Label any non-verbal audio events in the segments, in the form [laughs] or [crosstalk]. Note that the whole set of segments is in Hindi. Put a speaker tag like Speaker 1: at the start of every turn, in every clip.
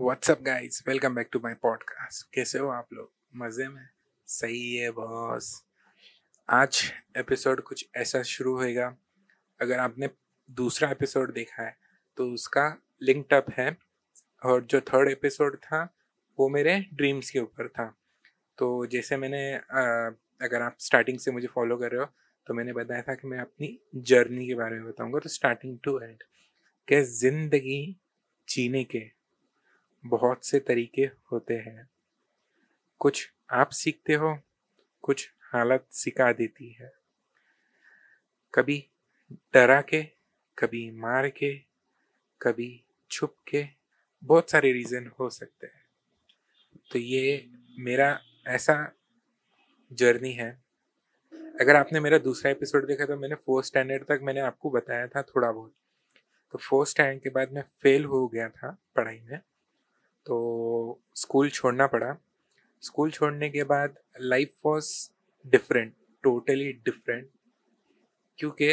Speaker 1: What's up guys welcome back to my podcast कैसे हो आप लोग? मज़े में? सही है बॉस। आज एपिसोड कुछ ऐसा शुरू होएगा। अगर आपने दूसरा एपिसोड देखा है तो उसका लिंक्ड अप है। और जो थर्ड एपिसोड था, वो मेरे ड्रीम्स के ऊपर था। तो जैसे मैंने अगर आप स्टार्टिंग से मुझे फॉलो कर रहे हो तो मैंने बताया था कि मैं अपनी जर्नी के बारे में बताऊँगा। तो स्टार्टिंग टू एंड कि ज़िंदगी जीने के बहुत से तरीके होते हैं। कुछ आप सीखते हो, कुछ हालत सिखा देती है। कभी डरा के, कभी मार के, कभी छुप के बहुत सारे रीज़न हो सकते हैं। तो ये मेरा ऐसा जर्नी है। अगर आपने मेरा दूसरा एपिसोड देखा तो मैंने फोर्थ स्टैंडर्ड तक मैंने आपको बताया था थोड़ा बहुत। तो फोर्थ स्टैंडर्ड के बाद मैं फेल हो गया था पढ़ाई में। तो स्कूल छोड़ना पड़ा। स्कूल छोड़ने के बाद life was different totally different क्योंकि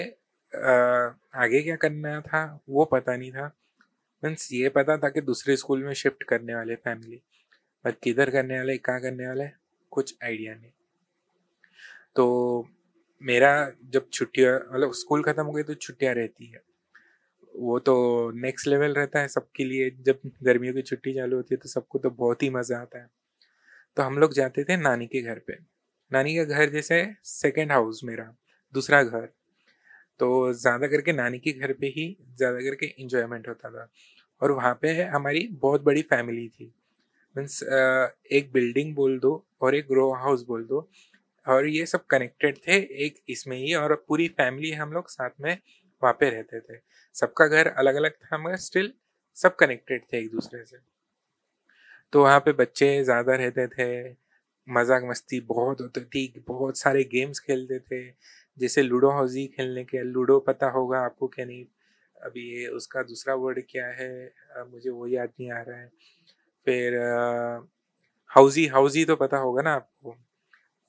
Speaker 1: आगे क्या करना था वो पता नहीं था। मीन्स ये पता था कि दूसरे स्कूल में शिफ्ट करने वाले फैमिली पर किधर करने वाले, कहाँ करने वाले, कुछ आइडिया नहीं। तो मेरा जब छुट्टियाँ मतलब स्कूल ख़त्म हो गई तो छुट्टियाँ रहती है। वो तो नेक्स्ट लेवल रहता है सबके लिए। जब गर्मियों की छुट्टी चालू होती है तो सबको तो बहुत ही मज़ा आता है। तो हम लोग जाते थे नानी के घर पे। नानी का घर जैसे सेकेंड हाउस मेरा, दूसरा घर। तो ज़्यादा करके नानी के घर पे ही ज़्यादा करके इंजॉयमेंट होता था। और वहाँ पे हमारी बहुत बड़ी फैमिली थी। मीन्स एक बिल्डिंग बोल दो और एक ग्रो हाउस बोल दो। और ये सब कनेक्टेड थे एक इसमें ही और पूरी फैमिली हम लोग साथ में वहाँ पे रहते थे। सबका घर अलग अलग था मगर स्टिल सब कनेक्टेड थे एक दूसरे से। तो वहाँ पे बच्चे ज़्यादा रहते थे मज़ाक मस्ती बहुत होती थी, बहुत सारे गेम्स खेलते थे, जैसे लूडो हाउजी खेलने के, लूडो पता होगा आपको क्या नहीं? अभी ये उसका दूसरा वर्ड क्या है? मुझे वो याद नहीं आ रहा है। फिर हाउजी हाउजी तो पता होगा ना आपको?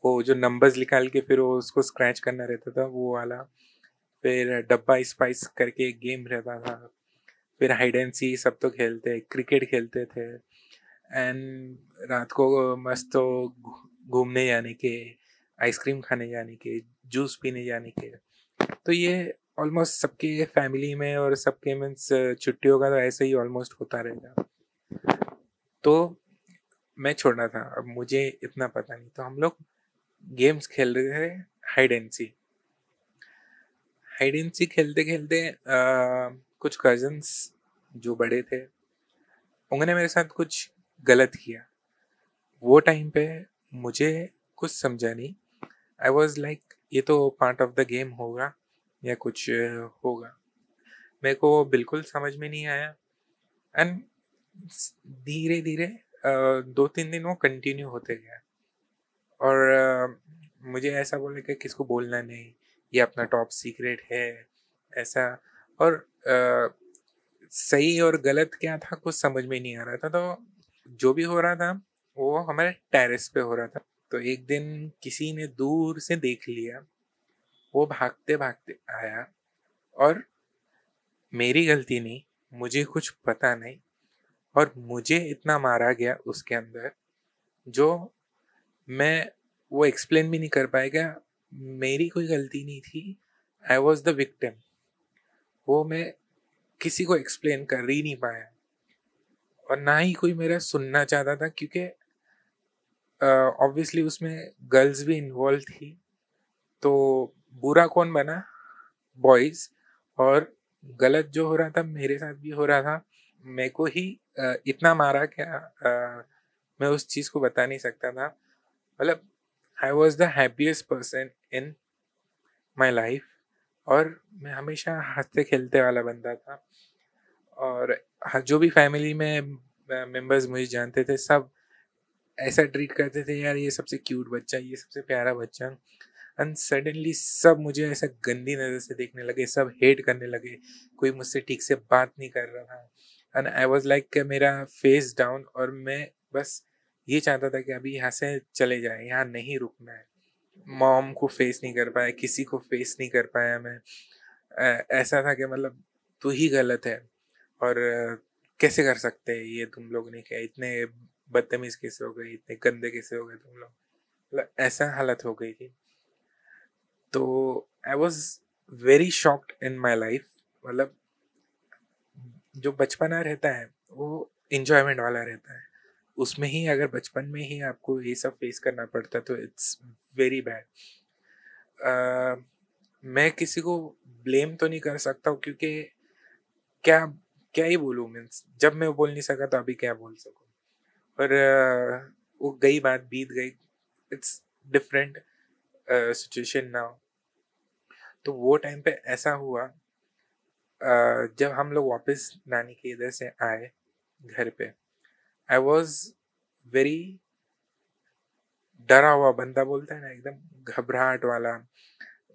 Speaker 1: वो जो नंबर्स निकाल के फिर वो उसको स्क्रैच करना रहता था, वो वाला। फिर डब्बा स्पाइस करके एक गेम रहता था। फिर हाइड एंड सी सब तो खेलते, क्रिकेट खेलते थे। एंड रात को मस्त तो घूमने जाने के आइसक्रीम खाने जाने के जूस पीने जाने के। तो ये ऑलमोस्ट सबके फैमिली में और सबके मीन्स छुट्टियों का तो ऐसे ही ऑलमोस्ट होता रहेगा तो मैं छोड़ना था, अब मुझे इतना पता नहीं। तो हम लोग गेम्स खेल रहे थे hide and seek hide and seek खेलते खेलते कुछ कजन्स जो बड़े थे, उन्होंने मेरे साथ कुछ गलत किया। वो टाइम पे मुझे कुछ समझा नहीं। आई वॉज़ लाइक ये तो पार्ट ऑफ़ द गेम होगा या कुछ होगा? मेरे को बिल्कुल समझ में नहीं आया। एंड धीरे धीरे दो तीन दिन वो कंटिन्यू होते गया। और मुझे ऐसा बोले कि किसको बोलना नहीं। ये अपना टॉप सीक्रेट है ऐसा। और आ, सही और गलत क्या था कुछ समझ में नहीं आ रहा था। तो जो भी हो रहा था वो हमारे टेरेस पे हो रहा था। तो एक दिन किसी ने दूर से देख लिया। वो भागते भागते आया और मेरी गलती नहीं मुझे कुछ पता नहीं और मुझे इतना मारा गया उसके अंदर जो मैं वो एक्सप्लेन भी नहीं कर पाएगा मेरी कोई गलती नहीं थी। आई वॉज़ द विक्टिम वो मैं किसी को एक्सप्लेन कर ही नहीं पाया। और ना ही कोई मेरा सुनना चाहता था क्योंकि ऑब्वियसली uh, उसमें गर्ल्स भी इन्वॉल्व थी। तो बुरा कौन बना? बॉयज़ और गलत जो हो रहा था मेरे साथ भी हो रहा था। मेरे को ही uh, इतना मारा क्या uh, मैं उस चीज़ को बता नहीं सकता था। मतलब I was the happiest person in my life और मैं हमेशा हँसते खेलते वाला बंदा था। और जो भी फैमिली में मेंबर्स मुझे जानते थे, सब ऐसा ट्रीट करते थे, यार, ये सबसे क्यूट बच्चा, ये सबसे प्यारा बच्चा। एंड सडनली सब मुझे ऐसा गंदी नज़र से देखने लगे, सब हेट करने लगे। कोई मुझसे ठीक से बात नहीं कर रहा। था एंड आई वॉज़ लाइक मेरा फेस डाउन और मैं बस ये चाहता था कि अभी यहाँ से चले जाए, यहाँ नहीं रुकना है। मॉम को फेस नहीं कर पाया, किसी को फेस नहीं कर पाया मैं। ऐसा था कि मतलब तू ही गलत है और कैसे कर सकते हैं ये तुम लोग ने क्या? इतने बदतमीज कैसे हो गए? इतने गंदे कैसे हो गए तुम लोग? मतलब ऐसा हालत हो गई थी। तो I was very shocked in my life मतलब जो बचपना रहता है, वो इंजॉयमेंट वाला रहता है। उसमें ही अगर बचपन में ही आपको ये सब फेस करना पड़ता तो इट्स वेरी बैड मैं किसी को ब्लेम तो नहीं कर सकता हूँ क्योंकि क्या क्या ही बोलूँ मीन्स जब मैं बोल नहीं सका तो अभी क्या बोल सकूँ? पर uh, वो गई बात बीत गई इट्स डिफरेंट सिचुएशन नाउ तो वो टाइम पे ऐसा हुआ uh, जब हम लोग वापस नानी के इधर से आए घर पे। आई वॉज़ वेरी डरा हुआ बंदा बोलता है ना, एकदम घबराहट वाला।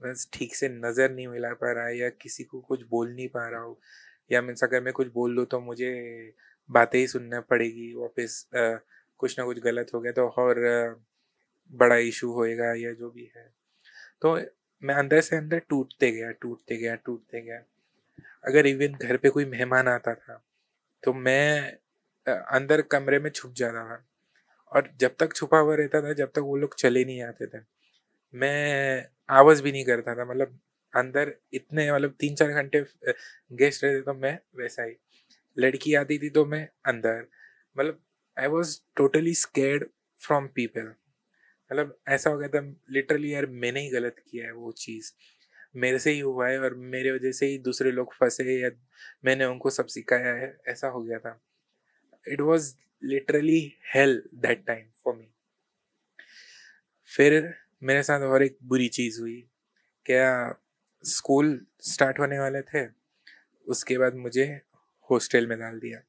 Speaker 1: बस ठीक से नज़र नहीं मिला पा रहा है या किसी को कुछ बोल नहीं पा रहा हो। या मीन्स अगर मैं कुछ बोल लूँ तो मुझे बातें ही सुनना पड़ेगी, वापस कुछ ना कुछ गलत हो गया तो और बड़ा इशू होएगा या जो भी है। तो मैं अंदर से अंदर टूटते गया टूटते गया टूटते गया। अगर इवन घर पे कोई मेहमान आता था तो मैं अंदर कमरे में छुप जाता था। और जब तक छुपा हुआ रहता था, जब तक वो लोग चले नहीं आते थे। मैं आवाज़ भी नहीं करता था मतलब अंदर इतने मतलब तीन चार घंटे गेस्ट रहते तो मैं वैसा ही। लड़की आती थी तो मैं अंदर। मतलब I was totally scared from people मतलब ऐसा हो गया था लिटरली यार मैंने ही गलत किया है वो चीज़। मेरे से ही हुआ है और मेरे वजह से ही दूसरे लोग फंसे या मैंने उनको सब सिखाया है, ऐसा हो गया था। It was literally hell that time for me फिर मेरे साथ और एक बुरी चीज़ हुई। क्या स्कूल स्टार्ट होने वाले थे? उसके बाद मुझे हॉस्टल में डाल दिया।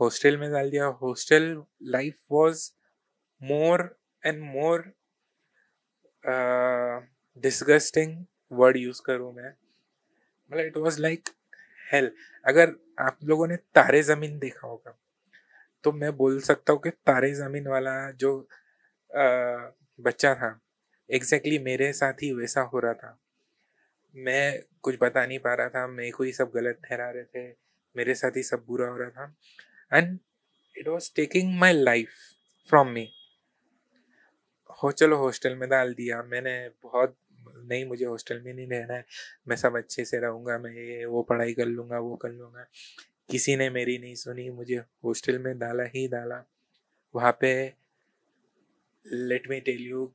Speaker 1: हॉस्टल में डाल दिया। Hostel life was more and more disgusting word use करूँ मैं। मतलब इट वॉज़ लाइक हेल अगर आप लोगों ने तारे ज़मीन देखा होगा तो मैं बोल सकता हूँ कि तारे ज़मीन वाला जो आ, बच्चा था एग्जैक्टली exactly मेरे साथ ही वैसा हो रहा था। मैं कुछ बता नहीं पा रहा था मेरे को ही सब गलत ठहरा रहे थे मेरे साथ ही सब बुरा हो रहा था। And it was taking my life from me हो चलो हॉस्टल में डाल दिया मैंने बहुत नहीं मुझे हॉस्टल में नहीं रहना है। मैं सब अच्छे से रहूँगा मैं ये वो पढ़ाई कर लूँगा वो कर लूँगा। किसी ने मेरी नहीं सुनी मुझे हॉस्टल में डाला ही डाला। वहाँ पे लेट मी टेल यू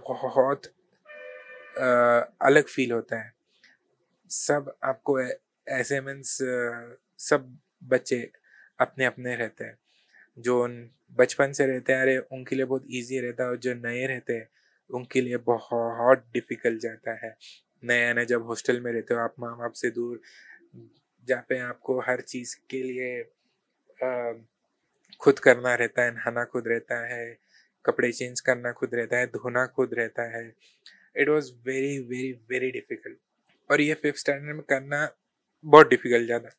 Speaker 1: बहुत आ, अलग फील होता है। सब आपको ऐसे मीन्स सब बच्चे अपने अपने रहते हैं। जो बचपन से रहते हैं अरे उनके लिए बहुत इजी रहता है और जो नए रहते हैं उनके लिए बहुत डिफ़िकल्ट जाता है। नया नया जब हॉस्टल में रहते हो, आप माँ बाप से दूर जहाँ पे आपको हर चीज़ के लिए खुद करना रहता है, नहाना खुद रहता है, कपड़े चेंज करना खुद रहता है, धोना खुद रहता है। It was very very very difficult और ये फिफ्थ स्टैंडर्ड में करना बहुत डिफ़िकल्ट ज़्यादा।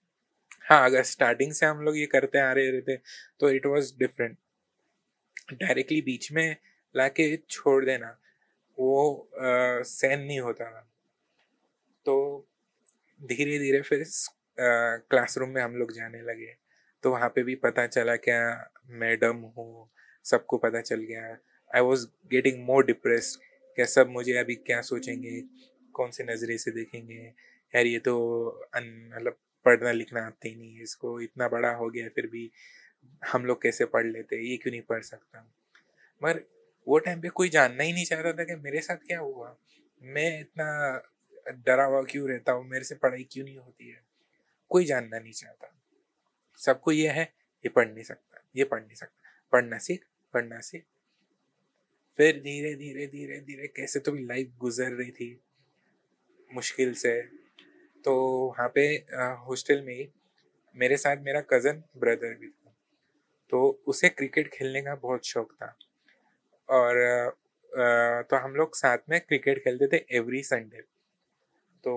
Speaker 1: हाँ अगर स्टार्टिंग से हम लोग ये करते आ रहे रहते तो इट वॉज़ डिफरेंट डायरेक्टली बीच में ला के छोड़ देना। वो सहन नहीं होता था। तो धीरे धीरे फिर क्लासरूम में हम लोग जाने लगे। तो वहाँ पे भी पता चला क्या मैडम हूँ, सबको पता चल गया। I was getting more depress क्या सब मुझे अभी क्या सोचेंगे, कौन से नज़रे से देखेंगे। यार, ये तो मतलब पढ़ना लिखना आते ही नहीं है इसको, इतना बड़ा हो गया फिर भी हम लोग कैसे पढ़ लेते, ये क्यों नहीं पढ़ सकता? मगर वो टाइम पे कोई जानना ही नहीं चाहता था कि मेरे साथ क्या हुआ। मैं इतना डरा हुआ क्यों रहता हूँ? मेरे से पढ़ाई क्यों नहीं होती है? कोई जानना नहीं चाहता। सबको ये है, ये पढ़ नहीं सकता, ये पढ़ नहीं सकता। पढ़ना सीख पढ़ना सीख। फिर धीरे धीरे धीरे धीरे कैसे तो लाइफ गुजर रही थी। मुश्किल से। तो वहाँ पे हॉस्टल में ही मेरे साथ मेरा कज़न ब्रदर भी था। तो उसे क्रिकेट खेलने का बहुत शौक था। और तो हम लोग साथ में क्रिकेट खेलते थे एवरी संडे तो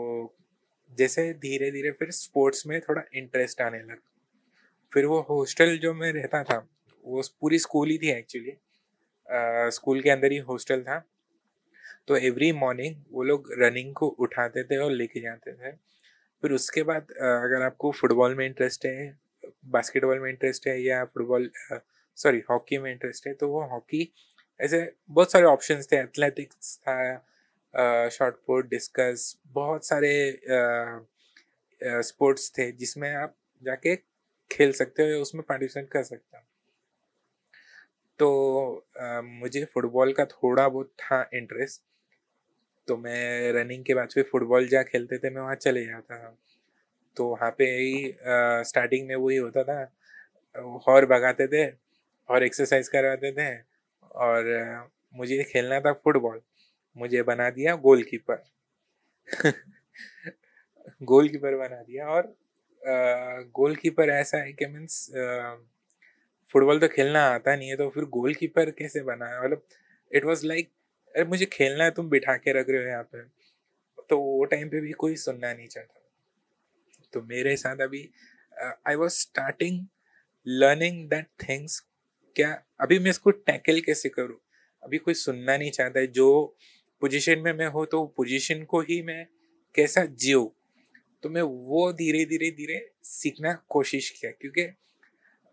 Speaker 1: जैसे धीरे धीरे फिर स्पोर्ट्स में थोड़ा इंटरेस्ट आने लगा। फिर वो हॉस्टल जो मैं रहता था, वो पूरी स्कूल ही थी एक्चुअली स्कूल के अंदर ही हॉस्टल था। तो एवरी मॉर्निंग वो लोग रनिंग को उठाते थे और लेके जाते थे। फिर उसके बाद अगर आपको फुटबॉल में इंटरेस्ट है बास्केटबॉल में इंटरेस्ट है या फुटबॉल सॉरी हॉकी में इंटरेस्ट है तो वो हॉकी ऐसे बहुत सारे ऑप्शंस थे एथलेटिक्स था शॉर्ट पुट डिस्कस बहुत सारे स्पोर्ट्स थे जिसमें आप जाके खेल सकते हो या उसमें पार्टिसिपेट कर सकते हो। तो आ, मुझे फुटबॉल का थोड़ा बहुत था इंटरेस्ट तो मैं रनिंग के बाद फिर फुटबॉल जहाँ खेलते थे मैं वहाँ चले जाता था। तो वहाँ पे ही स्टार्टिंग में वही होता था और भगाते थे और एक्सरसाइज करवाते थे और मुझे खेलना था फुटबॉल। मुझे बना दिया गोलकीपर। [laughs] गोलकीपर बना दिया और गोलकीपर ऐसा है कि मीन्स फुटबॉल तो खेलना आता नहीं है तो फिर गोलकीपर कैसे बना है मतलब इट वाज लाइक अरे, मुझे खेलना है, तुम बिठा के रख रहे हो यहाँ पे। तो वो टाइम पे भी कोई सुनना नहीं चाहता। तो मेरे साथ अभी I was starting learning that things क्या अभी मैं इसको टैकल कैसे करूँ? अभी कोई सुनना नहीं चाहता है। जो पोजीशन में मैं हो तो पोजीशन को ही मैं कैसा जियो? तो मैं वो धीरे धीरे धीरे सीखना कोशिश किया, क्योंकि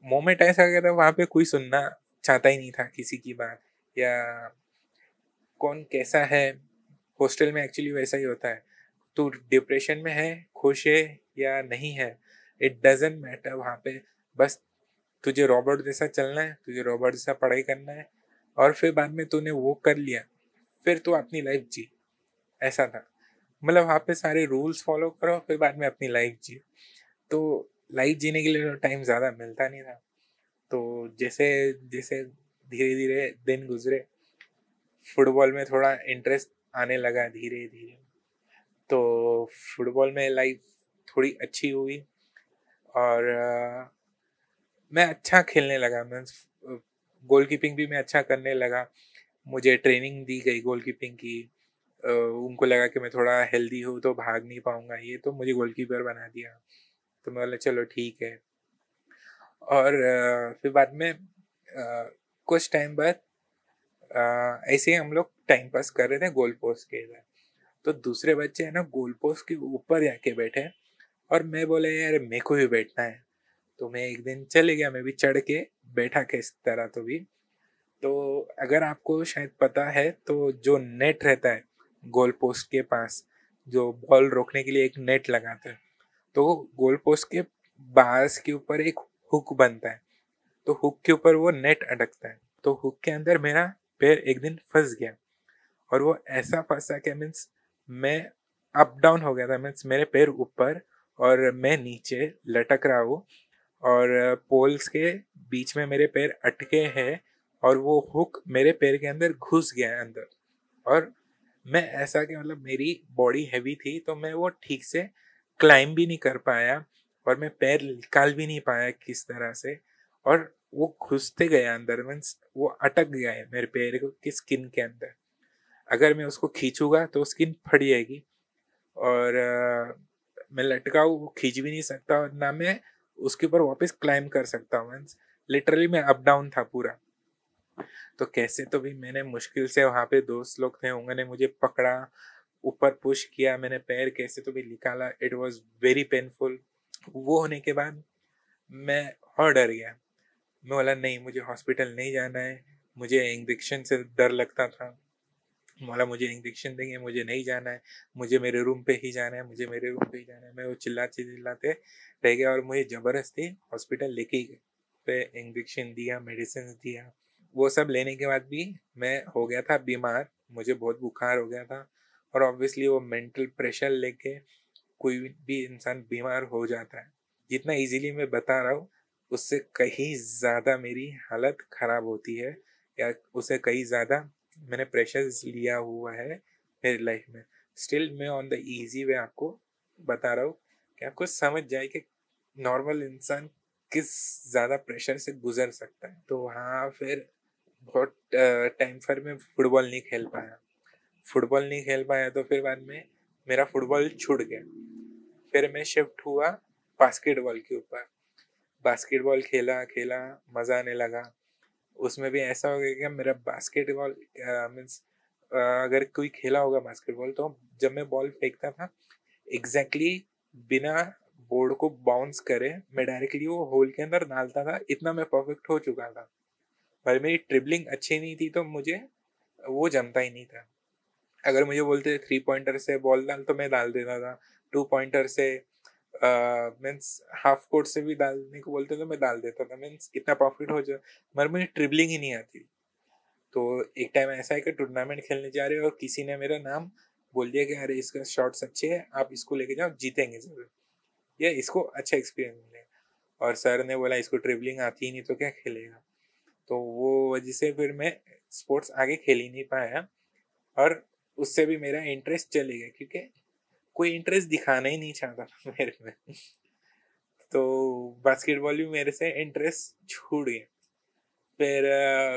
Speaker 1: मोमेंट ऐसा गया था, वहाँ पे कोई सुनना चाहता ही नहीं था किसी की बात। या कौन कैसा है? हॉस्टल में एक्चुअली वैसा ही होता है। तू डिप्रेशन में है, खुश है या नहीं है इट डजेंट मैटर वहाँ पे। बस तुझे रॉबर्ट जैसा चलना है, तुझे रॉबर्ट जैसा पढ़ाई करना है, और फिर बाद में तूने वो कर लिया, फिर तू अपनी लाइफ जी। ऐसा था। मतलब वहाँ पे सारे रूल्स फॉलो करो, फिर बाद में अपनी लाइफ जिए तो लाइफ जीने के लिए टाइम ज़्यादा मिलता नहीं था। तो जैसे जैसे धीरे धीरे दिन गुजरे फुटबॉल में थोड़ा इंटरेस्ट आने लगा धीरे धीरे तो फुटबॉल में लाइफ थोड़ी अच्छी हुई, और मैं अच्छा खेलने लगा, मैं गोल कीपिंग भी मैं अच्छा करने लगा। मुझे ट्रेनिंग दी गई गोल कीपिंग की उनको लगा कि मैं थोड़ा हेल्दी हूँ तो भाग नहीं पाऊँगा ये तो मुझे गोल कीपर बना दिया। तो मैं बोला, चलो ठीक है। और फिर बाद में कुछ टाइम बाद ऐसे ही हम लोग टाइम पास कर रहे थे गोल पोस्ट के इधर। तो दूसरे बच्चे है ना गोल पोस्ट के ऊपर जाके बैठे और मैं बोला, यार मेरे को भी बैठना है। तो मैं एक दिन चले गया, मैं भी चढ़ के बैठा के इस तरह तो भी। तो अगर आपको शायद पता है तो जो नेट रहता है गोल पोस्ट के पास, जो बॉल रोकने के लिए एक नेट लगाते हैं तो गोल पोस्ट के बास के ऊपर एक हुक बनता है। तो हुक के ऊपर वो नेट अटकता है। तो हुक के अंदर मेरा पैर एक दिन फंस गया। और वो ऐसा फंसा कि मीन्स मैं अप डाउन हो गया था, मीन्स मेरे पैर ऊपर और मैं नीचे लटक रहा हूँ। और पोल्स के बीच में मेरे पैर अटके हैं और वो हुक मेरे पैर के अंदर घुस गया है अंदर। और मैं ऐसा कि मतलब मेरी बॉडी हैवी थी तो मैं वो ठीक से क्लाइम भी नहीं कर पाया और मैं पैर निकाल भी नहीं पाया किस तरह से। और वो घुसते गया अंदर मीन्स वो अटक गया है मेरे पैर की स्किन के अंदर। अगर मैं उसको खींचूँगा तो स्किन फट जाएगी। और आ, मैं लटका हूँ वो खींच भी नहीं सकता और ना मैं उसके ऊपर वापस क्लाइम कर सकता हूँ मीन्स लिटरली मैं अप डाउन था पूरा। तो कैसे तो भी मैंने मुश्किल से वहाँ पे दोस्त लोग थे, उन्होंने मुझे पकड़ा, ऊपर पुश किया, मैंने पैर कैसे तो भी निकाला। इट वॉज़ वेरी पेनफुल वो होने के बाद मैं और डर गया। मैं बोला, नहीं, मुझे हॉस्पिटल नहीं जाना है। मुझे इंजेक्शन से डर लगता था। बोला, मुझे इंजेक्शन देंगे, मुझे नहीं जाना है, मुझे मेरे रूम पे ही जाना है, मुझे मेरे रूम पे ही जाना है। मैं वो चिल्लाते चिल्लाते रह गया और मुझे ज़बरदस्ती हॉस्पिटल लेके गए। पे इंजेक्शन दिया मेडिसिन दिया। वो सब लेने के बाद भी मैं हो गया था बीमार, मुझे बहुत बुखार हो गया था और ऑब्वियसली वो मेंटल प्रेशर लेके कोई भी इंसान बीमार हो जाता है। जितना इजीली मैं बता रहा हूँ, उससे कहीं ज़्यादा मेरी हालत ख़राब होती है या उसे कहीं ज़्यादा मैंने प्रेशर लिया हुआ है मेरी लाइफ में। स्टिल मैं ऑन द इजी वे आपको बता रहा हूँ कि आपको समझ जाए कि नॉर्मल इंसान किस ज़्यादा प्रेशर से गुजर सकता है। तो वहाँ फिर बहुत टाइम पर मैं फुटबॉल नहीं खेल पाया। फुटबॉल नहीं खेल पाया तो फिर बाद में मेरा फुटबॉल छूट गया। फिर मैं शिफ्ट हुआ बास्केटबॉल के ऊपर। बास्केटबॉल खेला खेला, मज़ा आने लगा। उसमें भी ऐसा हो गया कि मेरा बास्केटबॉल मीन्स अगर कोई खेला होगा बास्केटबॉल तो जब मैं बॉल फेंकता था एग्जैक्टली exactly बिना बोर्ड को बाउंस करे, मैं डायरेक्टली वो होल के अंदर डालता था, इतना मैं परफेक्ट हो चुका था। पर मेरी ट्रिबलिंग अच्छी नहीं थी तो मुझे वो जमता ही नहीं था। अगर मुझे बोलते थ्री पॉइंटर से बॉल डाल तो मैं डाल देता था टू पॉइंटर से मीन्स हाफ़ कोर्ट से भी डालने को बोलते तो मैं डाल देता था। मीन्स इतना प्रॉफिट हो जाए मगर मुझे ट्रिबलिंग ही नहीं आती। तो एक टाइम ऐसा है कि टूर्नामेंट खेलने जा रहे हो और किसी ने मेरा नाम बोल दिया कि अरे इसका शॉट्स अच्छे हैं, आप इसको लेके जाओ, जीतेंगे ज़रूर। या इसको अच्छा एक्सपीरियंस मिलेगा और सर ने बोला, इसको ट्रिबलिंग आती ही नहीं तो क्या खेलेगा? तो वो वजह से फिर मैं स्पोर्ट्स आगे खेल ही नहीं पाया। और उससे भी मेरा इंटरेस्ट चले गया, क्योंकि कोई इंटरेस्ट दिखाना ही नहीं चाहता था [laughs] मेरे में। तो बास्केटबॉल भी मेरे से इंटरेस्ट छूट गया। फिर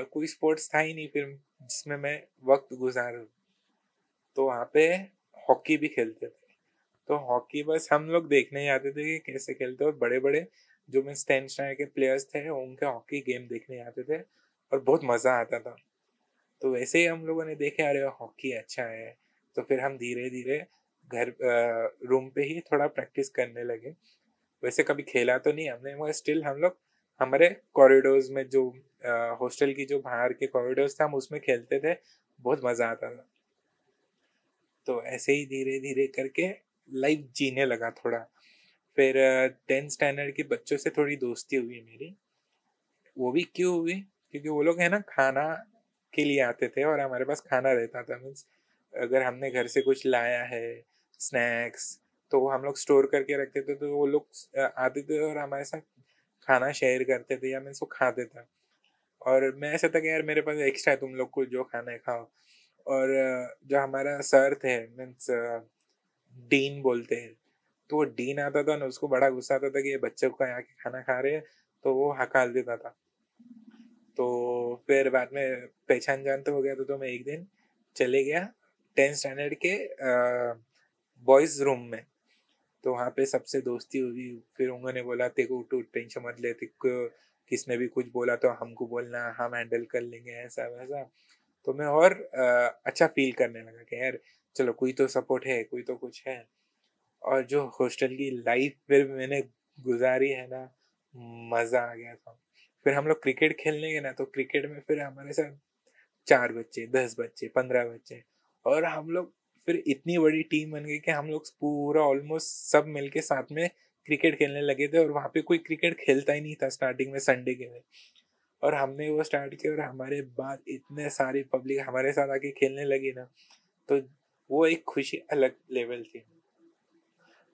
Speaker 1: कोई स्पोर्ट्स था ही नहीं फिर जिसमें मैं वक्त गुजारूँ। तो वहाँ पे हॉकी भी खेलते थे। तो हॉकी बस हम लोग देखने आते थे कि कैसे खेलते और बड़े बड़े जो मैं स्टैंडर्ड के प्लेयर्स थे, उनके हॉकी गेम देखने आते थे और बहुत मज़ा आता था। तो वैसे ही हम लोगों ने देखे, अरे हॉकी अच्छा है। तो फिर हम धीरे धीरे घर रूम पे ही थोड़ा प्रैक्टिस करने लगे। वैसे कभी खेला तो नहीं हमने, मगर स्टिल हम लोग हमारे कॉरिडोर्स में जो हॉस्टल की जो बाहर के कॉरिडोर्स थे, हम उसमें खेलते थे। बहुत मज़ा आता था। तो ऐसे ही धीरे धीरे करके लाइफ जीने लगा थोड़ा। फिर टेंथ स्टैंडर्ड के बच्चों से थोड़ी दोस्ती हुई मेरी। वो भी क्यों हुई? क्योंकि वो लोग है ना, खाना के लिए आते थे और हमारे पास खाना रहता था। मीन्स अगर हमने घर से कुछ लाया है स्नैक्स तो हम लोग स्टोर करके रखते थे तो वो लोग आते थे और हमारे साथ खाना शेयर करते थे या मीन्स वो खाते थे। और मैं ऐसा था कि यार मेरे पास एक्स्ट्रा है तुम लोग को जो खाना है खाओ। और जो हमारा सर थे मीन्स डीन बोलते हैं तो वो डीन आता था ना उसको बड़ा गुस्सा आता था कि ये बच्चे को यहाँ के खाना खा रहे हैं तो वो हकाल देता था। तो फिर बाद में पहचान जान तो हो गया तो, तो मैं एक दिन चले गया टेंथ स्टैंडर्ड के बॉयज़ रूम में। तो वहाँ पे सबसे दोस्ती हुई, फिर उन्होंने बोला तेको तू टेंशन मत ले किसने भी कुछ बोला तो हमको बोलना, हम हैंडल कर लेंगे, ऐसा, वैसा। तो मैं और अच्छा फील करने लगा कि यार, चलो, कोई तो सपोर्ट है, कोई तो कुछ है। और जो हॉस्टल की लाइफ फिर मैंने गुजारी है ना, मज़ा आ गया था। फिर हम लोग क्रिकेट खेलने गए ना तो क्रिकेट में फिर हमारे साथ चार बच्चे, दस बच्चे, पंद्रह बच्चे, और हम लोग फिर इतनी बड़ी टीम बन गई कि हम लोग पूरा ऑलमोस्ट सब मिलके साथ में क्रिकेट खेलने लगे थे और वहाँ पे कोई क्रिकेट खेलता ही नहीं था स्टार्टिंग में संडे के में और हमने वो स्टार्ट किया और हमारे बाद इतने सारे पब्लिक हमारे साथ आके खेलने लगी ना तो वो एक खुशी अलग लेवल थी।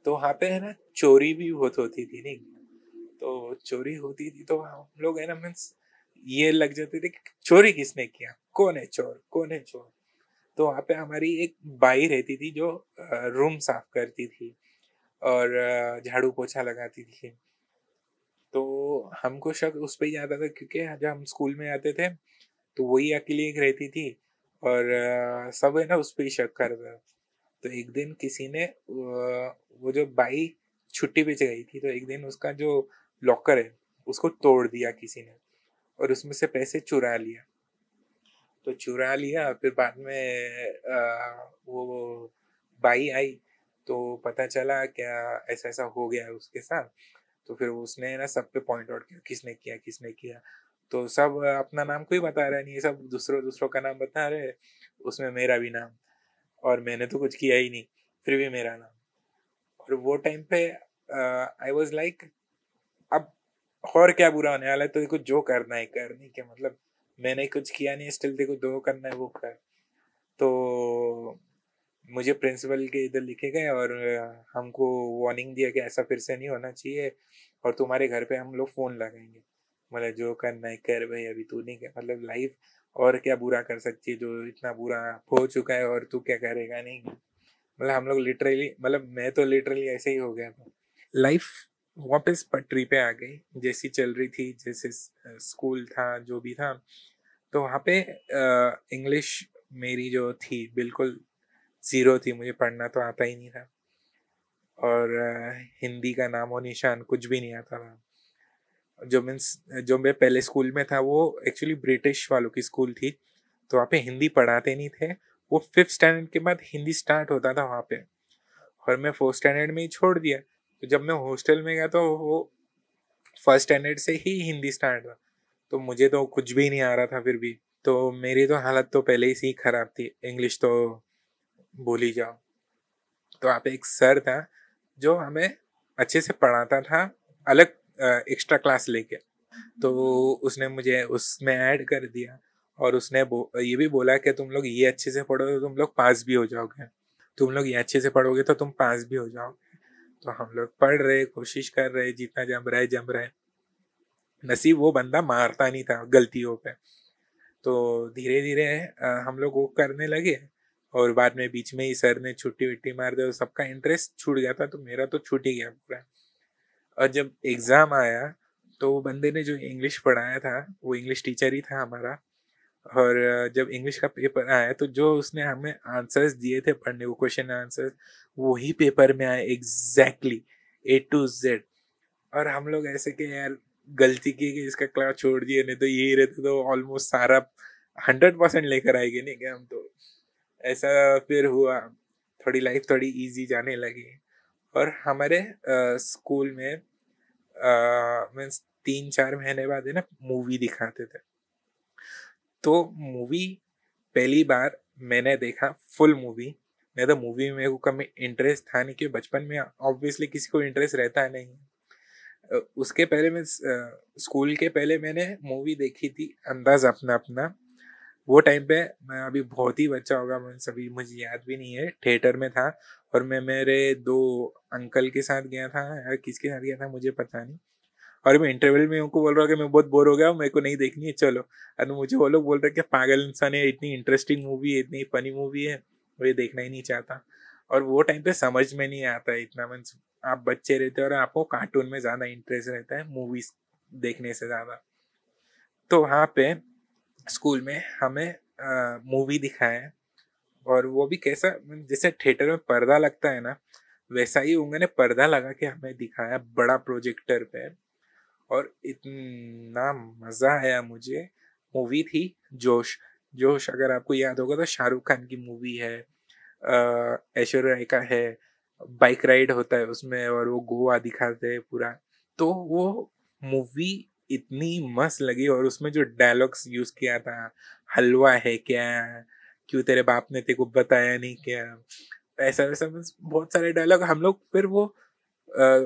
Speaker 1: तो वहाँ पे है ना चोरी भी बहुत होती थी, नहीं? तो चोरी होती थी तो हम लोग है ना मीन्स ये लग जाते थे कि चोरी किसने किया? कौन है चोर? कौन है चोर? तो वहाँ पे हमारी एक बाई रहती थी जो रूम साफ़ करती थी और झाड़ू पोछा लगाती थी। तो हमको शक उस पर ही आता था क्योंकि जब हम स्कूल में आते थे तो वही अकेली एक रहती थी और सब है ना, उस पर ही शक करता तो एक दिन किसी ने वो जो बाई छुट्टी पे गई थी तो एक दिन उसका जो लॉकर है, उसको तोड़ दिया किसी ने और उसमें से पैसे चुरा लिया तो चुरा लिया फिर बाद में आ, वो बाई आई तो पता चला क्या ऐसा ऐसा हो गया उसके साथ। तो फिर उसने ना सब पे पॉइंट आउट किया किसने किया किसने किया। तो सब अपना नाम कोई बता रहा नहीं सब दूसरों दूसरों का नाम बता रहे उसमें मेरा भी नाम और मैंने तो कुछ किया ही नहीं फिर भी मेरा नाम। और वो टाइम पे आई वॉज़ लाइक अब और क्या बुरा होने वाला है तो देखो जो करना है कर नहीं क्या मतलब मैंने कुछ किया नहीं स्टिल देखो दो करना है वो कर। तो मुझे प्रिंसिपल के इधर लिखे गए और हमको वार्निंग दिया कि ऐसा फिर से नहीं होना चाहिए और तुम्हारे घर पे हम लोग फ़ोन लगाएँगे। मतलब जो करना है कर भाई, अभी तू नहीं कर मतलब लाइफ और क्या बुरा कर सकती है, जो इतना बुरा हो चुका है और तू क्या करेगा नहीं? मतलब हम लोग लिटरली मतलब मैं तो लिटरली ऐसे ही हो गया था। लाइफ वापस पटरी पे आ गई जैसी चल रही थी, जैसे स्कूल था, जो भी था। तो वहाँ पे इंग्लिश मेरी जो थी, बिल्कुल ज़ीरो थी, मुझे पढ़ना तो आता ही नहीं था। और हिंदी का नाम और निशान कुछ भी नहीं आता था। जो मीन्स, जो मैं पहले स्कूल में था, वो एक्चुअली ब्रिटिश वालों की स्कूल थी। तो वहाँ पे हिंदी पढ़ाते नहीं थे। वो फिफ्थ स्टैंडर्ड के बाद हिंदी स्टार्ट होता था वहाँ पे। और मैं फोर्थ स्टैंडर्ड में ही छोड़ दिया। तो जब मैं हॉस्टल में गया तो वो फ़र्स्ट स्टैंडर्ड से ही हिंदी स्टार्ट था तो मुझे तो कुछ भी नहीं आ रहा था फिर भी। तो मेरी तो हालत तो पहले ही से खराब थी। इंग्लिश तो बोली जाओ। तो आप एक सर था जो हमें अच्छे से पढ़ाता था, अलग एक्स्ट्रा क्लास लेके। तो उसने मुझे उसमें ऐड कर दिया और उसने ये भी बोला कि तुम लोग ये अच्छे से पढ़ोगे तो तुम लोग पास भी हो जाओगे। तुम लोग ये अच्छे से पढ़ोगे तो तुम पास भी हो जाओगे। तो हम लोग पढ़ रहे, कोशिश कर रहे जितना जम रहे जम रहे। नसीब वो बंदा मारता नहीं था गलतियों पे। तो धीरे धीरे हम लोग वो करने लगे और बाद में बीच में ही सर ने छुट्टी वुट्टी मार दी और सबका इंटरेस्ट छूट गया था तो मेरा तो छूट ही गया पूरा। और जब एग्ज़ाम आया तो वो बंदे ने जो इंग्लिश पढ़ाया था, वो इंग्लिश टीचर ही था हमारा। और जब इंग्लिश का पेपर आया तो जो उसने हमें आंसर्स दिए थे पढ़ने को क्वेश्चन आंसर वही पेपर में आए एग्जैक्टली ए टू जेड और हम लोग ऐसे के यार गलती की कि इसका क्लास छोड़ दिए नहीं तो यही रहते तो ऑलमोस्ट सारा हंड्रेड परसेंट लेकर आएँगे नहीं क्या हम तो? ऐसा फिर हुआ थोड़ी लाइफ थोड़ी इजी जाने लगी। और हमारे आ, स्कूल में मीन्स तीन चार महीने बाद है ना मूवी दिखाते थे। तो मूवी पहली बार मैंने देखा फुल मूवी नहीं तो मूवी में को कभी इंटरेस्ट था नहीं कि बचपन में ऑब्वियसली किसी को इंटरेस्ट रहता है नहीं उसके पहले मैं स्कूल के पहले मैंने मूवी देखी थी, अंदाज अपना अपना। वो टाइम पे मैं अभी बहुत ही बच्चा होगा, मैं सभी, मुझे याद भी नहीं है थिएटर में था। और मैं, मेरे दो अंकल के साथ गया था, या किसके साथ गया था, मुझे पता नहीं। और मैं इंटरवल में उनको बोल रहा हूँ कि मैं बहुत बोर हो गया हूँ, मेरे को नहीं देखनी है, चलो। और मुझे वो लोग बोल रहे कि पागल इंसान है, इतनी इंटरेस्टिंग मूवी है, इतनी फनी मूवी है वो ये देखना ही नहीं चाहता। और वो टाइम पे समझ में नहीं आता इतना, मीन्स आप बच्चे रहते हैं और आपको कार्टून में ज़्यादा इंटरेस्ट रहता है मूवीज़ देखने से ज़्यादा। तो वहाँ पे स्कूल में हमें मूवी दिखाया और वो भी कैसा जैसे थिएटर में पर्दा लगता है ना, वैसा ही उन्होंने पर्दा लगा के हमें दिखाया बड़ा प्रोजेक्टर पे। और इतना मज़ा आया मुझे। मूवी थी जोश। जोश, अगर आपको याद होगा तो शाहरुख खान की मूवी है ऐश्वर्या राय का है बाइक राइड होता है उसमें और वो गोवा दिखाते हैं पूरा। तो वो मूवी इतनी मस्त लगी और उसमें जो डायलॉग्स यूज़ किया था, हलवा है क्या, क्यों तेरे बाप ने तेरे को बताया नहीं क्या ऐसा वैसा बहुत सारे डायलॉग हम लोग, फिर वो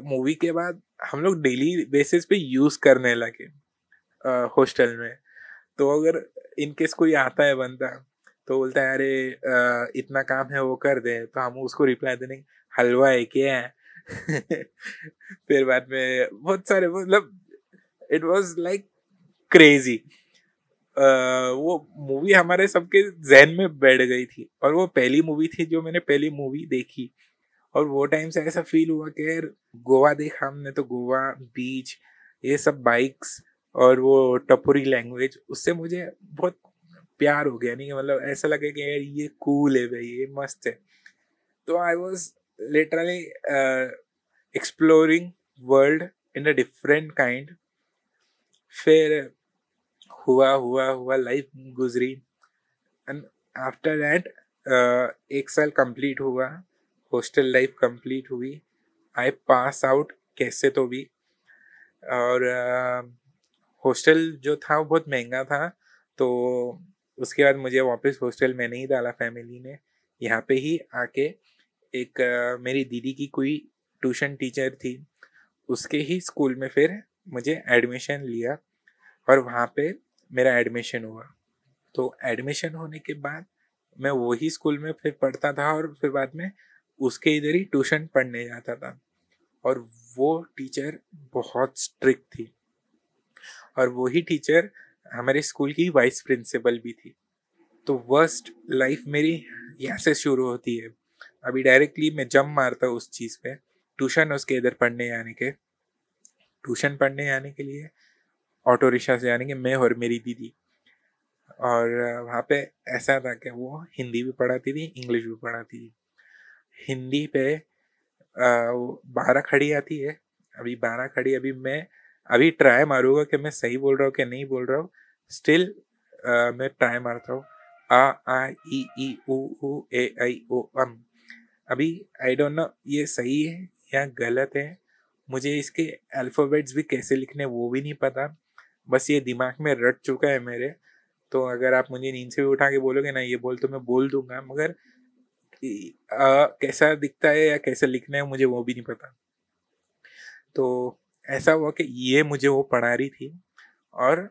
Speaker 1: मूवी के बाद हम लोग डेली बेसिस पे यूज़ करने लगे हॉस्टल में। तो अगर इनकेस कोई आता है बंदा तो बोलता है, अरे इतना काम है, वो कर दे। तो हम उसको रिप्लाई देने, हलवा है क्या? है [laughs] फिर बाद में बहुत सारे मतलब इट वॉज़ लाइक क्रेजी वो मूवी हमारे सबके जहन में बैठ गई थी, और वो पहली मूवी थी जो मैंने पहली मूवी देखी। और वो टाइम से ऐसा फील हुआ कि यार, गोवा देखा हमने तो गोवा बीच ये सब बाइक्स और वो टपोरी लैंग्वेज उससे मुझे बहुत प्यार हो गया। नहीं मतलब ऐसा लगे कि यार, ये कूल है भाई, ये मस्त है। तो I was literally exploring world in a different kind फिर हुआ हुआ हुआ लाइफ गुजरी। एंड आफ्टर दैट एक साल कंप्लीट हुआ। हॉस्टल लाइफ कंप्लीट हुई। आई पास आउट कैसे तो भी। और हॉस्टल uh, जो था वो बहुत महँगा था तो उसके बाद मुझे वापस हॉस्टल में नहीं डाला फैमिली ने। यहाँ पे ही आके एक uh, मेरी दीदी की कोई ट्यूशन टीचर थी। उसके ही स्कूल में फिर मुझे एडमिशन लिया और वहाँ पे मेरा एडमिशन हुआ। तो एडमिशन होने के बाद मैं वही स्कूल में फिर पढ़ता था और फिर बाद में उसके इधर ही ट्यूशन पढ़ने जाता था। और वो टीचर बहुत स्ट्रिक्ट थी। और वही टीचर हमारे स्कूल की वाइस प्रिंसिपल भी थी। तो वर्स्ट लाइफ मेरी यहाँ से शुरू होती है। अभी डायरेक्टली मैं जम मारता उस चीज़ पे, ट्यूशन उसके इधर पढ़ने जाने के। ट्यूशन पढ़ने जाने के लिए, ऑटो रिक्शा से जाने के, मैं और मेरी दीदी। और वहाँ पे ऐसा था कि वो हिंदी भी पढ़ाती थी, इंग्लिश भी पढ़ाती थी। हिंदी पे बारह खड़ी आती है। अभी बारह खड़ी, अभी मैं, अभी ट्राई मारूँगा कि मैं सही बोल रहा हूँ कि नहीं बोल रहा हूँ। स्टिल मैं ट्राई मारता हूँ। आ आ, ई ई, उ उ, ए, आई, ओ, अम। अभी आई डोंट नो ये सही है या गलत है? मुझे इसके अल्फ़ाबेट्स भी कैसे लिखने वो भी नहीं पता। बस ये दिमाग में रट चुका है मेरे। तो अगर आप मुझे नींद से भी उठा के बोलोगे, ना, ये बोल तो मैं बोल दूँगा। मगर आ, कैसा दिखता है या कैसे लिखना है मुझे वो भी नहीं पता। तो ऐसा हुआ कि ये मुझे वो पढ़ा रही थी और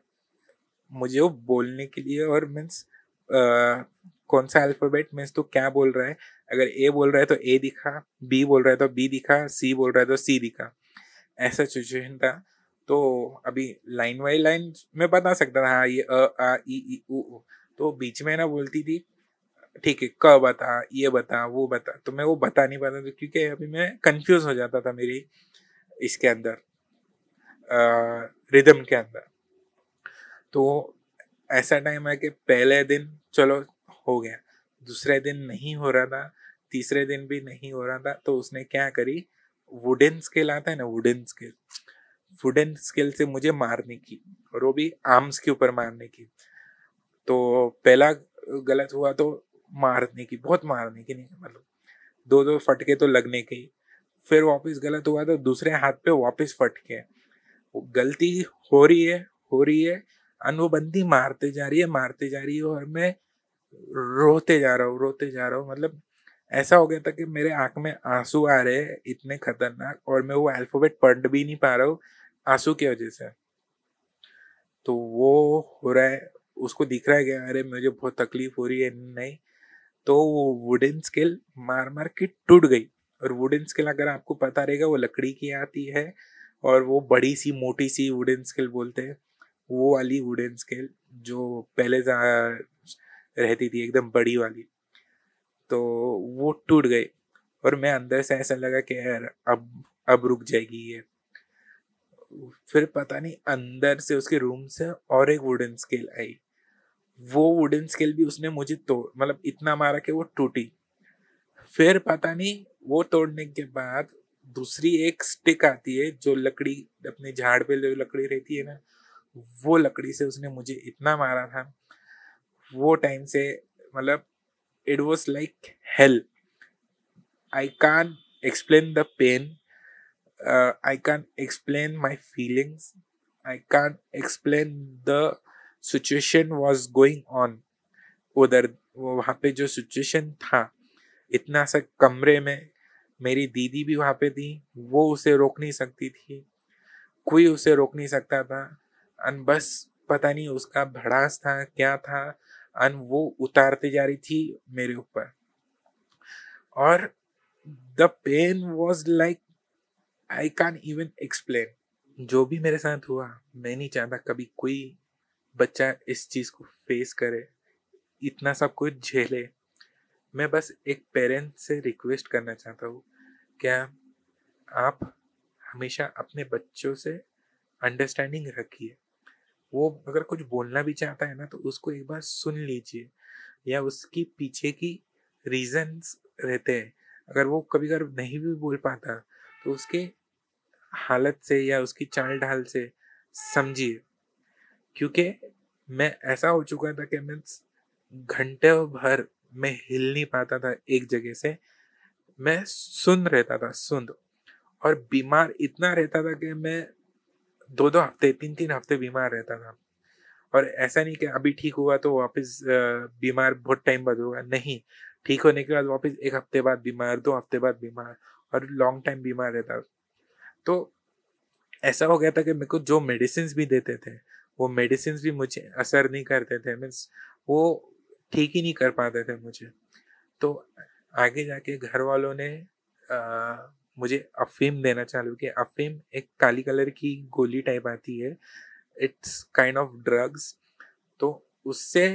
Speaker 1: मुझे वो बोलने के लिए और मीन्स कौन सा अल्फ़ाबेट मीन्स तो क्या बोल रहा है? अगर ए बोल रहा है तो ए दिखा बी बोल रहा है तो बी दिखा सी बोल रहा है तो सी दिखा। ऐसा सिचुएशन था। तो अभी लाइन बाई लाइन में बता सकता था हाँ ये अ आ ई ई उ। तो बीच में ना बोलती थी ठीक है, क बता, ये बता, वो बता। तो मैं वो बता नहीं पाता था क्योंकि अभी मैं कंफ्यूज हो जाता था मेरी इसके अंदर रिदम के अंदर। तो ऐसा टाइम है कि पहले दिन चलो हो गया, दूसरे दिन नहीं हो रहा था, तीसरे दिन भी नहीं हो रहा था तो उसने क्या करी? वुडन स्केल आता है ना वुडन स्केल वुडन स्केल से मुझे मारने की, और वो भी आर्म्स के ऊपर मारने की। तो पहला गलत हुआ तो मारने की, बहुत मारने की नहीं मतलब दो दो फटके तो लगने के फिर वापस गलत हुआ तो दूसरे हाथ पे वापस फटके। गलती हो रही है, हो रही है अनुबंधी मारते जा रही है, मारते जा रही है और मैं रोते जा रहा हूँ, रोते जा रहा हूँ। मतलब ऐसा हो गया था कि मेरे आँख में आँसू आ रहे हैं, इतने खतरनाक और मैं वो अल्फ़ाबेट पढ़ भी नहीं पा रहा हूँ आँसू की वजह से। तो वो हो रहा है, उसको दिख रहा है कि अरे मुझे बहुत तकलीफ़ हो रही है, नहीं। तो वो वुडन स्केल मार मार के टूट गई। और वुडन स्केल अगर आपको पता रहेगा, वो लकड़ी की आती है और वो बड़ी सी, मोटी सी वुडन स्केल बोलते हैं। वो वाली वुडन स्केल जो पहले रहती थी, एकदम बड़ी वाली तो वो टूट गई। और मैं अंदर से ऐसा लगा कि यार, अब अब रुक जाएगी ये। फिर पता नहीं, अंदर से उसके रूम से और एक वुडन स्केल आई। वो वुडन स्केल भी उसने मुझे तोड़ मतलब इतना मारा कि वो टूटी। फिर पता नहीं, वो तोड़ने के बाद दूसरी एक स्टिक आती है, जो लकड़ी, अपने झाड़ पे जो लकड़ी रहती है ना, वो लकड़ी से उसने मुझे इतना मारा था। वो टाइम से मतलब it was like hell I can't explain the pain I I explain my feelings I can't explain explain situation was going on, उधर वहाँ पे जो सिचुएशन था, इतना सा कमरे में मेरी दीदी भी वहाँ पे थी, वो उसे रोक नहीं सकती थी, कोई उसे रोक नहीं सकता था, अन बस पता नहीं उसका भड़ास था, क्या था, अन वो उतारते जा रही थी मेरे ऊपर। और the pain was like I can even explain जो भी मेरे साथ हुआ, मैं नहीं चाहता कभी कोई बच्चा इस चीज़ को फेस करे, इतना सब कुछ झेले। मैं बस एक पेरेंट से रिक्वेस्ट करना चाहता हूँ, क्या आप हमेशा अपने बच्चों से अंडरस्टैंडिंग रखिए? वो अगर कुछ बोलना भी चाहता है ना तो उसको एक बार सुन लीजिए, या उसकी पीछे की रीजंस रहते हैं। अगर वो कभी कभी नहीं भी बोल पाता तो उसके हालत से या उसकी चाल ढाल से समझिए। क्योंकि मैं ऐसा हो चुका था कि मीन्स घंटे भर मैं हिल नहीं पाता था एक जगह से। मैं सुन रहता था, सुन। और बीमार इतना रहता था कि मैं दो दो हफ़्ते तीन तीन हफ़्ते बीमार रहता था। और ऐसा नहीं कि अभी ठीक हुआ तो वापस बीमार बहुत टाइम बाद होगा। नहीं, ठीक होने के बाद वापस एक हफ़्ते बाद बीमार, दो हफ़्ते बाद बीमार और लॉन्ग टाइम बीमार रहता। तो ऐसा हो गया था कि मेरे को जो मेडिसिन भी देते थे वो मेडिसिन भी मुझे असर नहीं करते थे मीन्स वो ठीक ही नहीं कर पाते थे मुझे। तो आगे जाके घर वालों ने आ, मुझे अफीम देना चालू किया। अफीम एक काली कलर की गोली टाइप आती है। इट्स काइंड ऑफ़ ड्रग्स तो उससे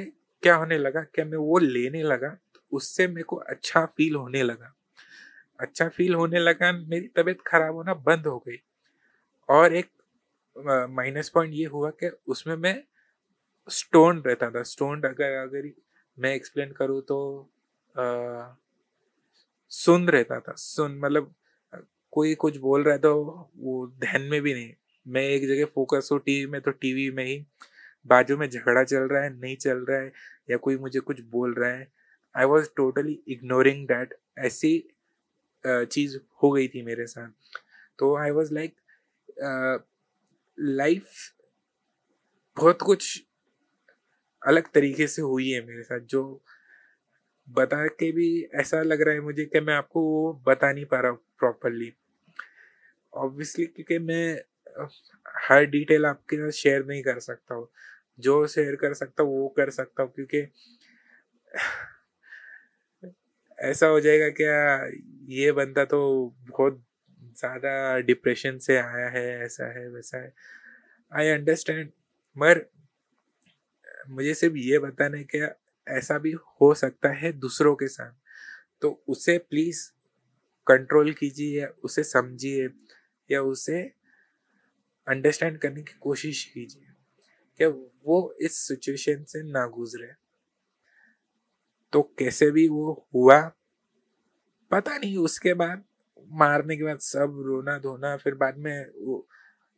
Speaker 1: क्या होने लगा? क्या मैं वो लेने लगा? तो उससे मेरे को अच्छा फील होने लगा। अच्छा फील होने लगा मेरी तबीयत खराब होना बंद हो गई। और एक माइनस पॉइंट ये हुआ कि उसमें मैं स्टोन रहता था। स्टोन अगर अगर मैं एक्सप्लेन करूँ तो आ, सुन रहता था। सुन मतलब कोई कुछ बोल रहा है तो वो ध्यान में भी नहीं। मैं एक जगह फोकस हो टीवी में तो टीवी में ही बाजू में झगड़ा चल रहा है नहीं चल रहा है या कोई मुझे कुछ बोल रहा है। I was totally ignoring that ऐसी चीज़ हो गई थी मेरे साथ। तो आई वॉज़ लाइक लाइफ बहुत कुछ अलग तरीके से हुई है मेरे साथ, जो बता के भी ऐसा लग रहा है मुझे कि मैं आपको वो बता नहीं पा रहा प्रॉपरली ऑब्वियसली क्योंकि मैं हर डिटेल आपके साथ शेयर नहीं कर सकता हूँ। जो शेयर कर सकता हूँ, वो कर सकता हूँ, क्योंकि ऐसा हो जाएगा क्या, ये बंदा तो बहुत ज़्यादा डिप्रेशन से आया है, ऐसा है, वैसा है। आई अंडरस्टैंड मगर मुझे सिर्फ़ ये बताना है क्या ऐसा भी हो सकता है दूसरों के साथ। तो उसे प्लीज़ कंट्रोल कीजिए या उसे समझिए या उसे अंडरस्टैंड करने की कोशिश कीजिए क्या वो इस सिचुएशन से ना गुजरे। तो कैसे भी वो हुआ, पता नहीं उसके बाद मारने के बाद सब रोना धोना फिर बाद में वो,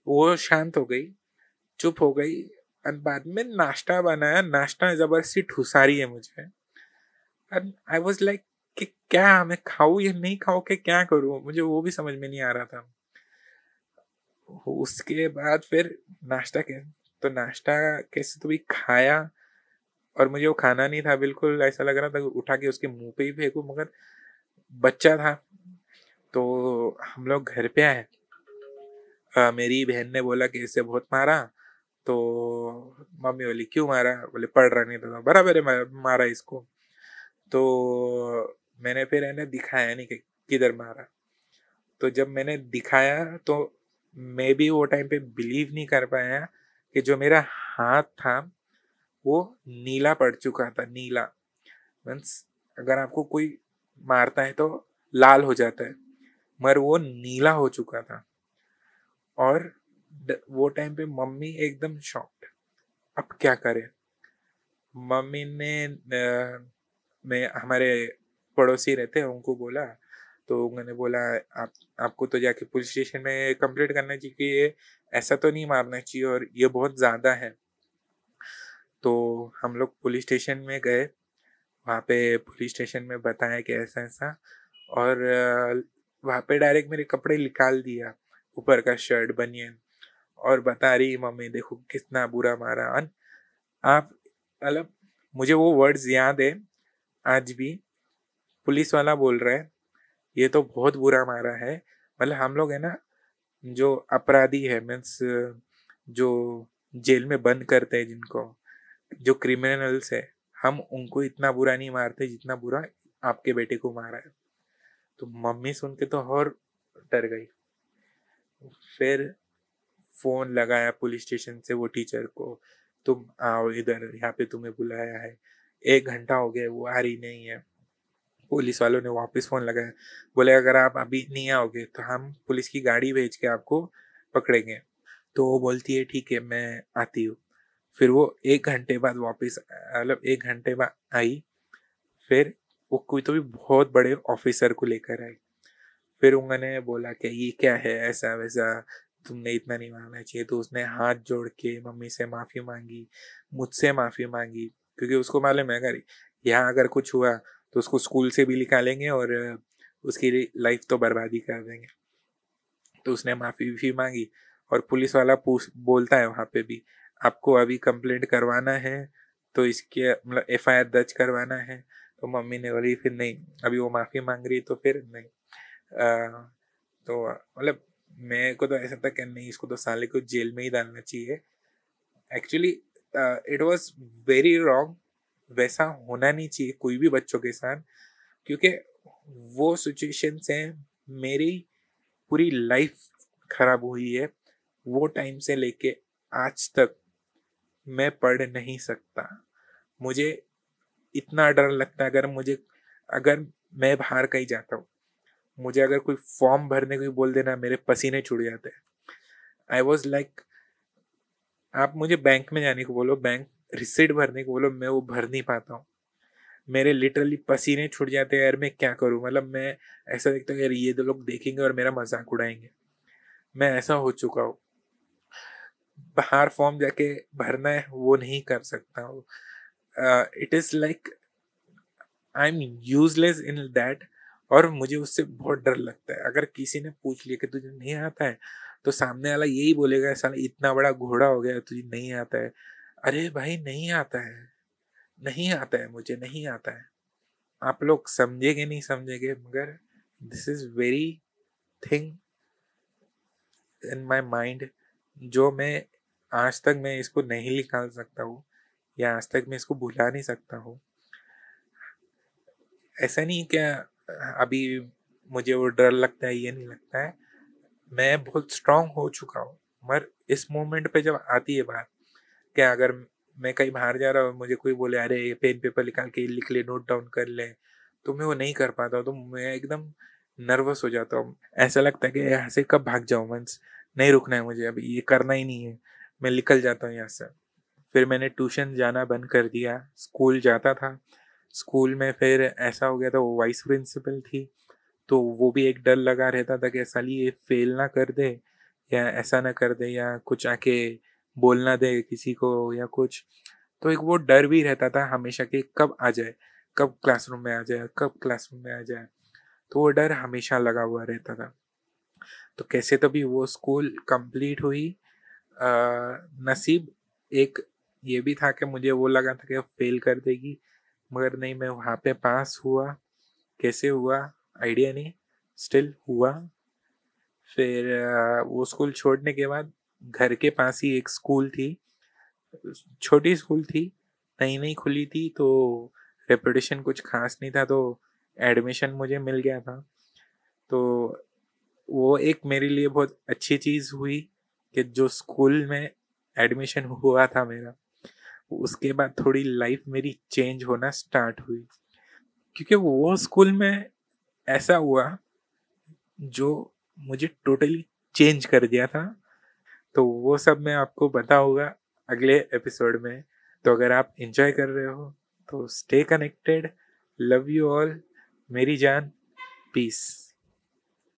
Speaker 1: वो शांत हो गई चुप हो गई और बाद में नाश्ता बनाया। नाश्ता ज़बरदस्ती ठुसा रही है मुझे। एंड आई वॉज़ लाइक कि क्या मैं खाऊं या नहीं खाऊं कि क्या करूँ? मुझे वो भी समझ में नहीं आ रहा था। उसके बाद फिर नाश्ता के तो नाश्ता कैसे तो भी खाया और मुझे वो खाना नहीं था बिल्कुल। ऐसा लग रहा था उठा के उसके मुँह पे ही फेंकू मगर बच्चा था। तो हम लोग घर पे आए। मेरी बहन ने बोला कि इसे बहुत मारा तो मम्मी बोली, क्यों मारा? बोले, पढ़ रहा नहीं था बराबर है मारा इसको। तो मैंने फिर इन्हें दिखाया नहीं कि किधर मारा। तो जब मैंने दिखाया तो मैं भी वो टाइम पे बिलीव नहीं कर पाया कि जो मेरा हाथ था, वो नीला पड़ चुका था, नीला। मीन्स अगर आपको कोई मारता है तो लाल हो जाता है। मगर वो नीला हो चुका था। और वो टाइम पे मम्मी एकदम शॉक्ड अब क्या करे? मम्मी ने मैं, हमारे पड़ोसी रहते हैं, उनको बोला तो उन्होंने बोला, आप, आपको तो जाके पुलिस स्टेशन में कंप्लेंट करना चाहिए, कि ये ऐसा तो नहीं मारना चाहिए, और ये बहुत ज़्यादा है। तो हम लोग पुलिस स्टेशन में गए। वहाँ पे पुलिस स्टेशन में बताया कि ऐसा ऐसा और वहाँ पे डायरेक्ट मेरे कपड़े निकाल दिया, ऊपर का शर्ट, बनियन और बता रही, मम्मी, देखो कितना बुरा मारा। अन, आप मतलब मुझे वो वर्ड्स याद है, आज भी, पुलिस वाला बोल रहा है, ये तो बहुत बुरा मारा है। मतलब हम लोग है ना, जो अपराधी है मीन्स जो जेल में बंद करते हैं जिनको, जो क्रिमिनल्स है, हम उनको इतना बुरा नहीं मारते जितना बुरा आपके बेटे को मारा है। तो मम्मी सुन के तो और डर गई। फिर फ़ोन लगाया पुलिस स्टेशन से वो टीचर को, तुम आओ इधर, यहाँ पे तुम्हें बुलाया है। एक घंटा हो गया, वो आ रही नहीं है। पुलिस वालों ने वापस फ़ोन लगाया। बोले, अगर आप अभी नहीं आओगे तो हम पुलिस की गाड़ी भेज के आपको पकड़ेंगे। तो वो बोलती है, ठीक है, मैं आती हूँ। फिर वो एक घंटे बाद वापस मतलब एक घंटे बाद आई। फिर वो कोई तो भी बहुत बड़े ऑफिसर को लेकर आई फिर उन्होंने बोला कि ये क्या है, ऐसा वैसा, तुमने इतना नहीं मानना चाहिए। तो उसने हाथ जोड़ के मम्मी से माफ़ी मांगी, मुझसे माफ़ी मांगी, क्योंकि उसको मालूम है, अगर यहाँ अगर कुछ हुआ तो उसको स्कूल से भी निकालेंगे और उसकी लाइफ तो बर्बादी कर देंगे। तो उसने माफ़ी भी मांगी और पुलिस वाला पूछ, बोलता है वहाँ पे भी, आपको अभी कंप्लेंट करवाना है तो इसके मतलब एफ़ आई आर दर्ज करवाना है तो मम्मी ने बोली फिर नहीं अभी वो माफ़ी मांग रही तो फिर नहीं। आ, तो मतलब मेरे को तो ऐसा था कि नहीं इसको तो साले को जेल में ही डालना चाहिए। Actually it was very wrong वैसा होना नहीं चाहिए कोई भी बच्चों के साथ क्योंकि वो सिचुएशन से मेरी पूरी लाइफ खराब हुई है वो टाइम से लेके आज तक मैं पढ़ नहीं सकता। मुझे इतना डर लगता है अगर मुझे, अगर मैं बाहर कहीं जाता हूँ, मुझे अगर कोई फॉर्म भरने को बोल देना, मेरे पसीने छुड़ जाते हैं। आई वॉज़ लाइक आप मुझे बैंक में जाने को बोलो बैंक रिसिट भरने को बोलो, मैं वो भर नहीं पाता हूँ। मेरे लिटरली पसीने छूट जाते हैं, यार मैं क्या करूँ? मतलब मैं ऐसा देखता हूँ यार ये दो लोग देखेंगे और मेरा मज़ाक उड़ाएँगे। मैं ऐसा हो चुका हूँ। बाहर फॉर्म जाके भरना है, वो नहीं कर सकता हूँ। It is like I am useless in that और मुझे उससे बहुत डर लगता है। अगर किसी ने पूछ लिया कि तुझे नहीं आता है तो सामने वाला यही बोलेगा, साला, इतना बड़ा घोड़ा हो गया, तुझे नहीं आता है। अरे भाई, नहीं आता है। नहीं आता है मुझे, नहीं आता है। आप लोग समझेंगे नहीं समझेंगे, मगर this is very thing in my mind जो मैं आज तक मैं इसको नहीं निकाल सकता हूँ। या आज तक मैं इसको भुला नहीं सकता हूँ। ऐसा नहीं क्या, अभी मुझे वो डर लगता है, ये नहीं लगता है। मैं बहुत स्ट्रांग हो चुका हूँ, मगर इस मोमेंट पे जब आती है बात क्या अगर मैं कहीं बाहर जा रहा हूँ, मुझे कोई बोले, अरे पेन पेपर निकाल के लिख ले नोट डाउन कर ले तो मैं वो नहीं कर पाता तो मैं एकदम नर्वस हो जाता हूँ। ऐसा लगता है कि यहाँ से कब भाग जाऊँ मीन्स नहीं रुकना है मुझे, अभी ये करना ही नहीं है, मैं निकल जाता हूँ यहाँ से। फिर मैंने ट्यूशन जाना बंद कर दिया। स्कूल जाता था। स्कूल में फिर ऐसा हो गया था वो वाइस प्रिंसिपल थी तो वो भी एक डर लगा रहता था कि साली ये फेल ना कर दे या ऐसा ना कर दे या कुछ आके बोलना दे किसी को या कुछ। तो एक वो डर भी रहता था हमेशा कि कब आ जाए कब क्लासरूम में आ जाए कब क्लासरूम में आ जाए। तो वो डर हमेशा लगा हुआ रहता था। तो कैसे तो भी वो स्कूल कंप्लीट हुई। आ, नसीब एक ये भी था कि मुझे वो लगा था कि फेल कर देगी। मगर नहीं, मैं वहाँ पे पास हुआ। कैसे हुआ? आइडिया नहीं। स्टिल हुआ। फिर वो स्कूल छोड़ने के बाद घर के पास ही एक स्कूल थी। छोटी स्कूल थी नई नई खुली थी तो रेपुटेशन कुछ खास नहीं था तो एडमिशन मुझे मिल गया था। तो वो एक मेरे लिए बहुत अच्छी चीज़ हुई कि जो स्कूल में एडमिशन हुआ था मेरा। उसके बाद थोड़ी लाइफ मेरी चेंज होना स्टार्ट हुई। क्योंकि वो स्कूल में ऐसा हुआ जो मुझे टोटली चेंज कर दिया था। तो वो सब मैं आपको बताऊँगा अगले एपिसोड में। तो अगर आप इंजॉय कर रहे हो तो stay connected love you all मेरी जान पीस